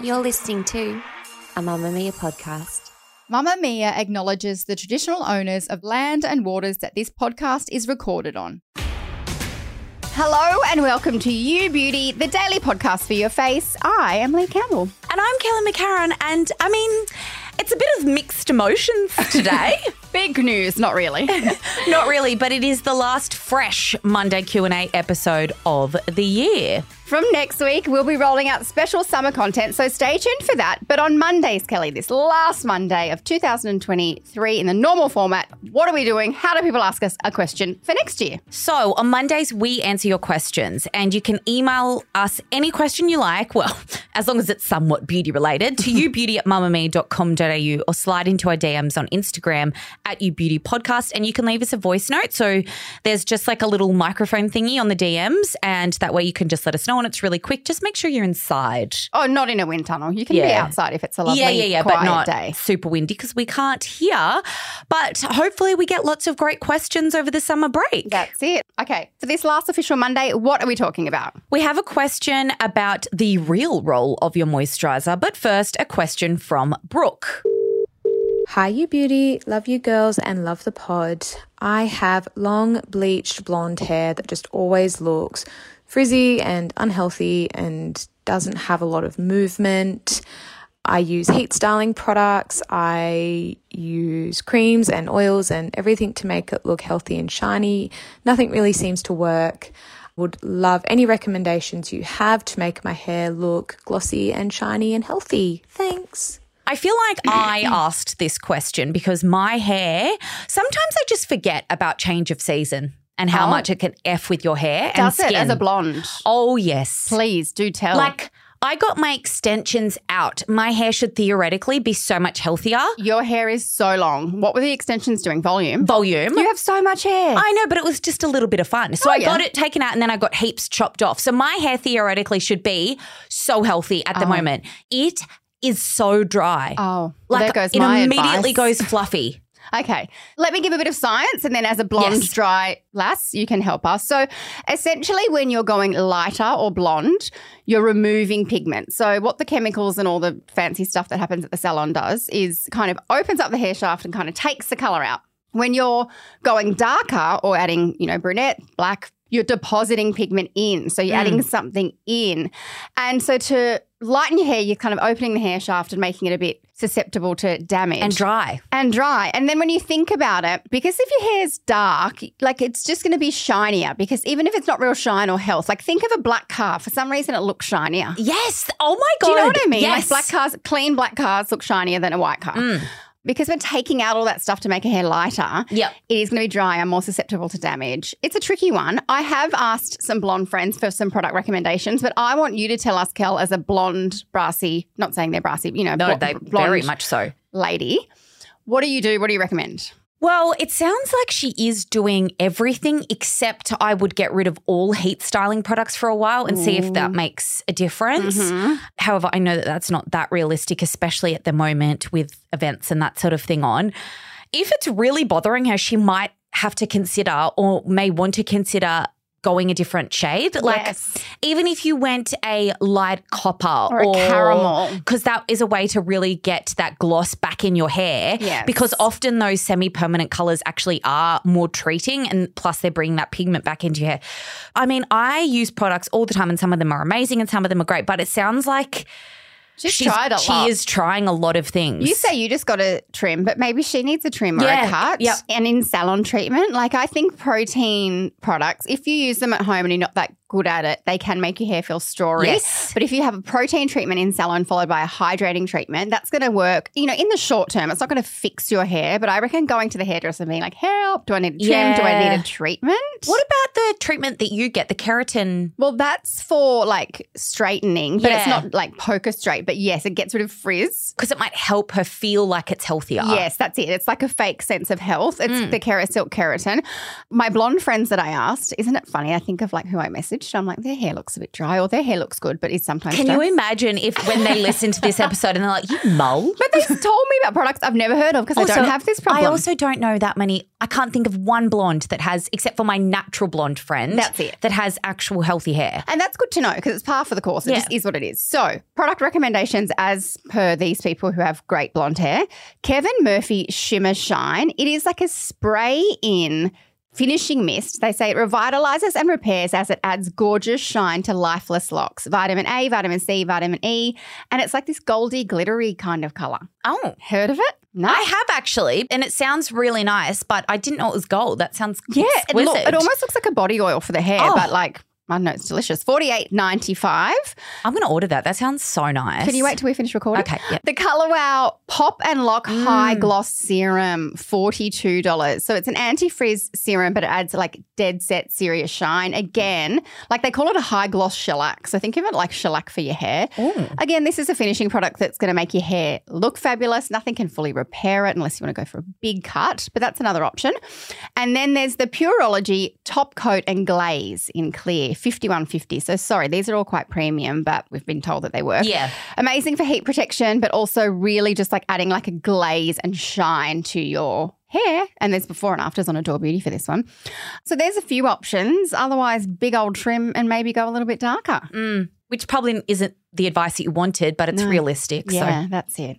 You're listening to a Mamamia podcast. Mamamia acknowledges the traditional owners of land and waters that this podcast is recorded on. Hello and welcome to You Beauty, the daily podcast for your face. I am Leigh Campbell. And I'm Kelly McCarren, and I mean, it's a bit of mixed emotions today. Big news, not really. Not really, but it is the last fresh Monday Q&A episode of the year. From next week, we'll be rolling out special summer content, so stay tuned for that. But on Mondays, Kelly, this last Monday of 2023 in the normal format, what are we doing? How do people ask us a question for next year? So on Mondays, we answer your questions, and you can email us any question you like. Well, as long as it's somewhat beauty related, to youbeauty at mamamia.com.au or slide into our DMs on Instagram at You Beauty Podcast, and you can leave us a voice note. So there's just like a little microphone thingy on the DMs, and that way you can just let us know, and it's really quick. Just make sure you're inside. Oh, not in a wind tunnel. You can be outside if it's a lovely, yeah, yeah, yeah, quiet but not day. super windy because we can't hear. But hopefully, we get lots of great questions over the summer break. That's it. Okay, for this last official Monday, what are we talking about? We have a question about the real role of your moisturizer, but first, a question from Brooke. Hi, you beauty. Love you girls and love the pod. I have long bleached blonde hair that just always looks frizzy and unhealthy and doesn't have a lot of movement. I use heat styling products. I use creams and oils and everything to make it look healthy and shiny. Nothing really seems to work. Would love any recommendations you have to make my hair look glossy and shiny and healthy. Thanks. I feel like I asked this question because my hair, sometimes I just forget about change of season and how Oh. much it can F with your hair and Does skin. it as a blonde? Oh, yes. Please do tell. Like, I got my extensions out. My hair should theoretically be so much healthier. your hair is so long. What were the extensions doing? Volume. Volume. You have so much hair. I know, but it was just a little bit of fun. So Oh, I yeah. got it taken out and then I got heaps chopped off. So my hair theoretically should be so healthy at the uh-huh. moment. It is so dry. oh, there goes it immediately advice. goes fluffy. Okay, let me give a bit of science, and then as a blonde, Yes. dry lass, you can help us. So, essentially, when you're going lighter or blonde, you're removing pigment. So, what the chemicals and all the fancy stuff that happens at the salon does is kind of opens up the hair shaft and kind of takes the color out. When you're going darker or adding, you know, brunette, black, you're depositing pigment in. So you're adding something in. And so to lighten your hair, you're kind of opening the hair shaft and making it a bit susceptible to damage and dry. and dry. And then when you think about it, because if your hair's dark, like it's just going to be shinier. Because even if it's not real shine or health, like think of a black car. For some reason, it looks shinier. Yes. Oh my God. Do you know what I mean? Yes. Like black cars, clean black cars look shinier than a white car. Mm. Because we're taking out all that stuff to make a hair lighter, Yep. it is going to be drier, more susceptible to damage. It's a tricky one. I have asked some blonde friends for some product recommendations, but I want you to tell us, Kel, as a blonde, brassy, not saying they're brassy, you know, No, blo- they blonde very much so. lady. What do you do? What do you recommend? Well, it sounds like she is doing everything except I would get rid of all heat styling products for a while and see if that makes a difference. Mm-hmm. However, I know that that's not that realistic, especially at the moment with events and that sort of thing on. If it's really bothering her, she might have to consider or may want to consider going a different shade. Like Yes. even if you went a light copper Or a caramel. because that is a way to really get that gloss back in your hair. Yes. Because often those semi permanent colors actually are more treating, and plus they're bringing that pigment back into your hair. I mean, I use products all the time, and some of them are amazing and some of them are great, but it sounds like She's, she's, tried a she lot. is trying a lot of things. You say you just got a trim, but maybe she needs a trim or Yeah, a cut. yep. And in salon treatment, like I think protein products, if you use them at home and you're not that good at it, they can make your hair feel strawy. Yes. But if you have a protein treatment in salon followed by a hydrating treatment, that's going to work. You know, in the short term, it's not going to fix your hair, but I reckon going to the hairdresser and being like, help, do I need a trim? Do I need a treatment? What about the treatment that you get, the keratin? Well, that's for like straightening, but it's not like poker straight. But yes, it gets rid of frizz. Because it might help her feel like it's healthier. Yes, that's it. It's like a fake sense of health. It's Mm. the Kerasilk Keratin. My blonde friends that I asked, isn't it funny? I think of like who I I'm like, their hair looks a bit dry or their hair looks good, but it's sometimes Can you imagine if when they listen to this episode and they're like, you mole? But they've told me about products I've never heard of because I don't have this problem. I also don't know that many. I can't think of one blonde that has, except for my natural blonde friend. That's it. That has actual healthy hair. And that's good to know because it's par for the course. It Yeah. just is what it is. So, product recommendations as per these people who have great blonde hair. Kevin Murphy Shimmer Shine. It is like a spray in finishing mist. They say it revitalizes and repairs as it adds gorgeous shine to lifeless locks. Vitamin A, vitamin C, vitamin E. And it's like this goldy, glittery kind of color. Oh. Heard of it? No. I have actually, and it sounds really nice, but I didn't know it was gold. That sounds Yeah, it, look, it almost looks like a body oil for the hair, Oh. but like, I know, it's delicious. Forty eight ninety five. I'm going to order that. That sounds so nice. Can you wait till we finish recording? Okay, yeah. The Color Wow Pop and Lock mm. High Gloss Serum, $42. So it's an anti-frizz serum, but it adds like dead set serious shine. Again, like they call it a high gloss shellac. So think of it like shellac for your hair. Again, this is a finishing product that's going to make your hair look fabulous. Nothing can fully repair it unless you want to go for a big cut, but that's another option. And then there's the Pureology Top Coat and Glaze in clear, 5150. So sorry, these are all quite premium, but we've been told that they work. Yeah. Amazing for heat protection, but also really just like adding like a glaze and shine to your hair. And there's before and afters on Adore Beauty for this one. So there's a few options. Otherwise, big old trim and maybe go a little bit darker. Mm, which probably isn't the advice that you wanted, but it's No. realistic. Yeah, So that's it.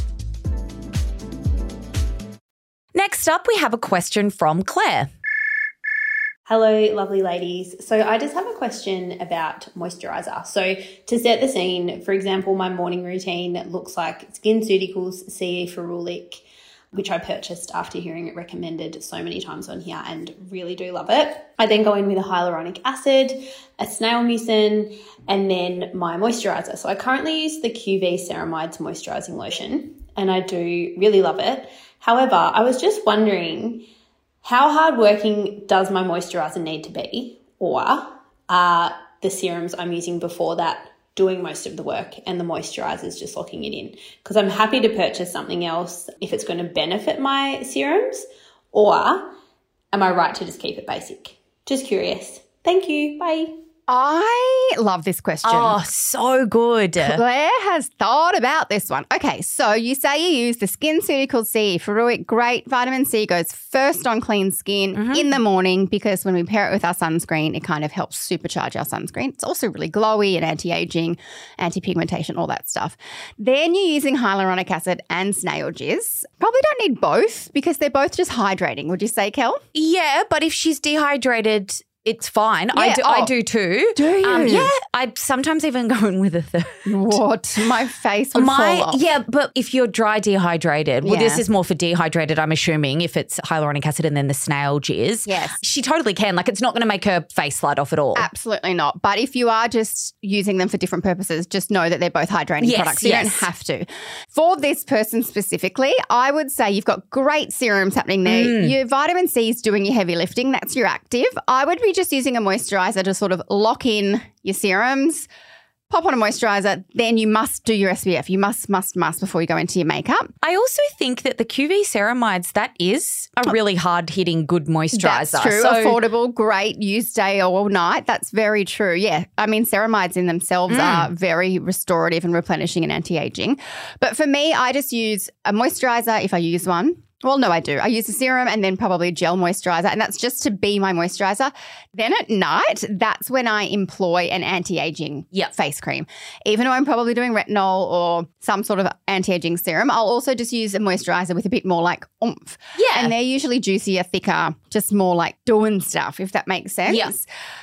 Next up, we have a question from Claire. Hello, lovely ladies. So, I just have a question about moisturizer. So, to set the scene, for example, my morning routine looks like SkinCeuticals CE Ferulic, which I purchased after hearing it recommended so many times on here and really do love it. I then go in with a hyaluronic acid, a snail mucin, and then my moisturizer. So, I currently use the QV Ceramides moisturizing lotion and I do really love it. However, I was just wondering how hard working does my moisturizer need to be? Or are the serums I'm using before that doing most of the work and the moisturizer is just locking it in? Because I'm happy to purchase something else if it's going to benefit my serums, or am I right to just keep it basic? Just curious. Thank you. Bye. I love this question. Oh, so good. Claire has thought about this one. Okay, so you say you use the skin SkinCeuticals C Ferulic. Great. Vitamin C goes first on clean skin Mm-hmm. in the morning because when we pair it with our sunscreen, it kind of helps supercharge our sunscreen. It's also really glowy and anti aging, anti pigmentation, all that stuff. Then you're using hyaluronic acid and snail jizz. Probably don't need both because they're both just hydrating. Would you say, Kel? Yeah, but if she's dehydrated, it's fine. I Yeah, do. I oh. do too. Do you? Um, yeah, I sometimes even go in with a third. What? My face would fall off. yeah, but if you're dry dehydrated, well, this is more for dehydrated. I'm assuming if it's hyaluronic acid and then the snail jizz. Yes. she totally can. Like, it's not going to make her face slide off at all. Absolutely not. But if you are just using them for different purposes, just know that they're both hydrating Yes, products. You yes. don't have to. For this person specifically, I would say you've got great serums happening there. Mm. Your vitamin C is doing your heavy lifting. That's your active. I would be just using a moisturizer to sort of lock in your serums. Pop on a moisturizer, then you must do your SPF. You must, must, must before you go into your makeup. I also think that the QV ceramides that is a really hard hitting good moisturizer. That's true. So- Affordable, great, use day or night. That's very true. Yeah. I mean, ceramides in themselves Mm. are very restorative and replenishing and anti aging. But for me, I just use a moisturizer if I use one. Well, no, I do. I use a serum and then probably a gel moisturizer, and that's just to be my moisturizer. Then at night, that's when I employ an anti aging Yep. face cream. Even though I'm probably doing retinol or some sort of anti aging serum, I'll also just use a moisturizer with a bit more like oomph. Yeah. And they're usually juicier, thicker, just more like doing stuff, if that makes sense. Yeah.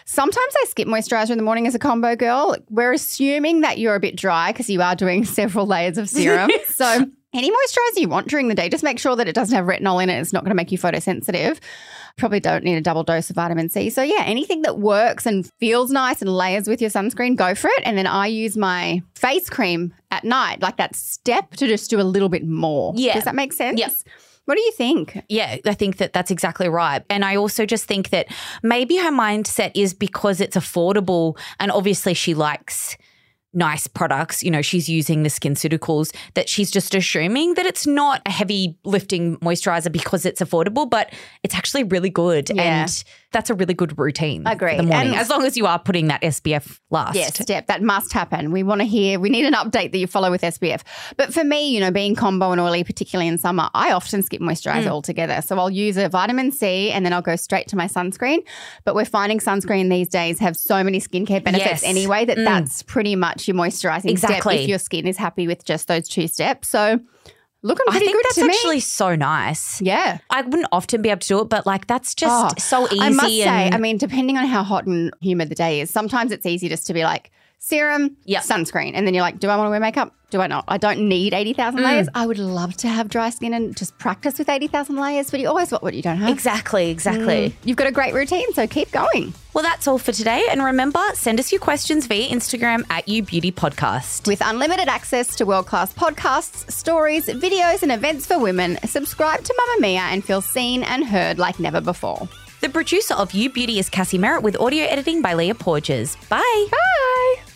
Sometimes I skip moisturizer in the morning as a combo girl. We're assuming that you're a bit dry because you are doing several layers of serum. so, any moisturizer you want during the day, just make sure that it doesn't have retinol in it. It's not going to make you photosensitive. Probably don't need a double dose of vitamin C. So, yeah, anything that works and feels nice and layers with your sunscreen, go for it. And then I use my face cream at night, like that step to just do a little bit more. Yeah. Does that make sense? Yep. What do you think? Yeah, I think that that's exactly right. And I also just think that maybe her mindset is because it's affordable and obviously she likes nice products, you know, she's using the SkinCeuticals, that she's just assuming that it's not a heavy lifting moisturizer because it's affordable, but it's actually really good. Yeah. And that's a really good routine. Agree. The morning, And- as long as you are putting that SPF last. Yes, step. That must happen. We want to hear, we need an update that you follow with SPF. But for me, you know, being combo and oily, particularly in summer, I often skip moisturizer Mm. altogether. So I'll use a vitamin C and then I'll go straight to my sunscreen. But we're finding sunscreen these days have so many skincare benefits Yes. anyway that Mm. that's pretty much your moisturizing step if your skin is happy with just those two steps. So looking I think good that's to me. actually so nice. Yeah. I wouldn't often be able to do it, but like that's just Oh, so easy. I must say, and- I mean, depending on how hot and humid the day is, sometimes it's easy just to be like serum, Yep. sunscreen, and then you're like, do I want to wear makeup? Do I not? I don't need 80,000 Mm. layers. I would love to have dry skin and just practice with eighty thousand layers, but you always want what you don't have. exactly, exactly. Mm. You've got a great routine, so keep going. Well, that's all for today. And remember, send us your questions via Instagram at You Beauty Podcast. With unlimited access to world class podcasts, stories, videos, and events for women, subscribe to Mamamia and feel seen and heard like never before. The producer of You Beauty is Cassie Merritt with audio editing by Leah Porges. Bye. Bye.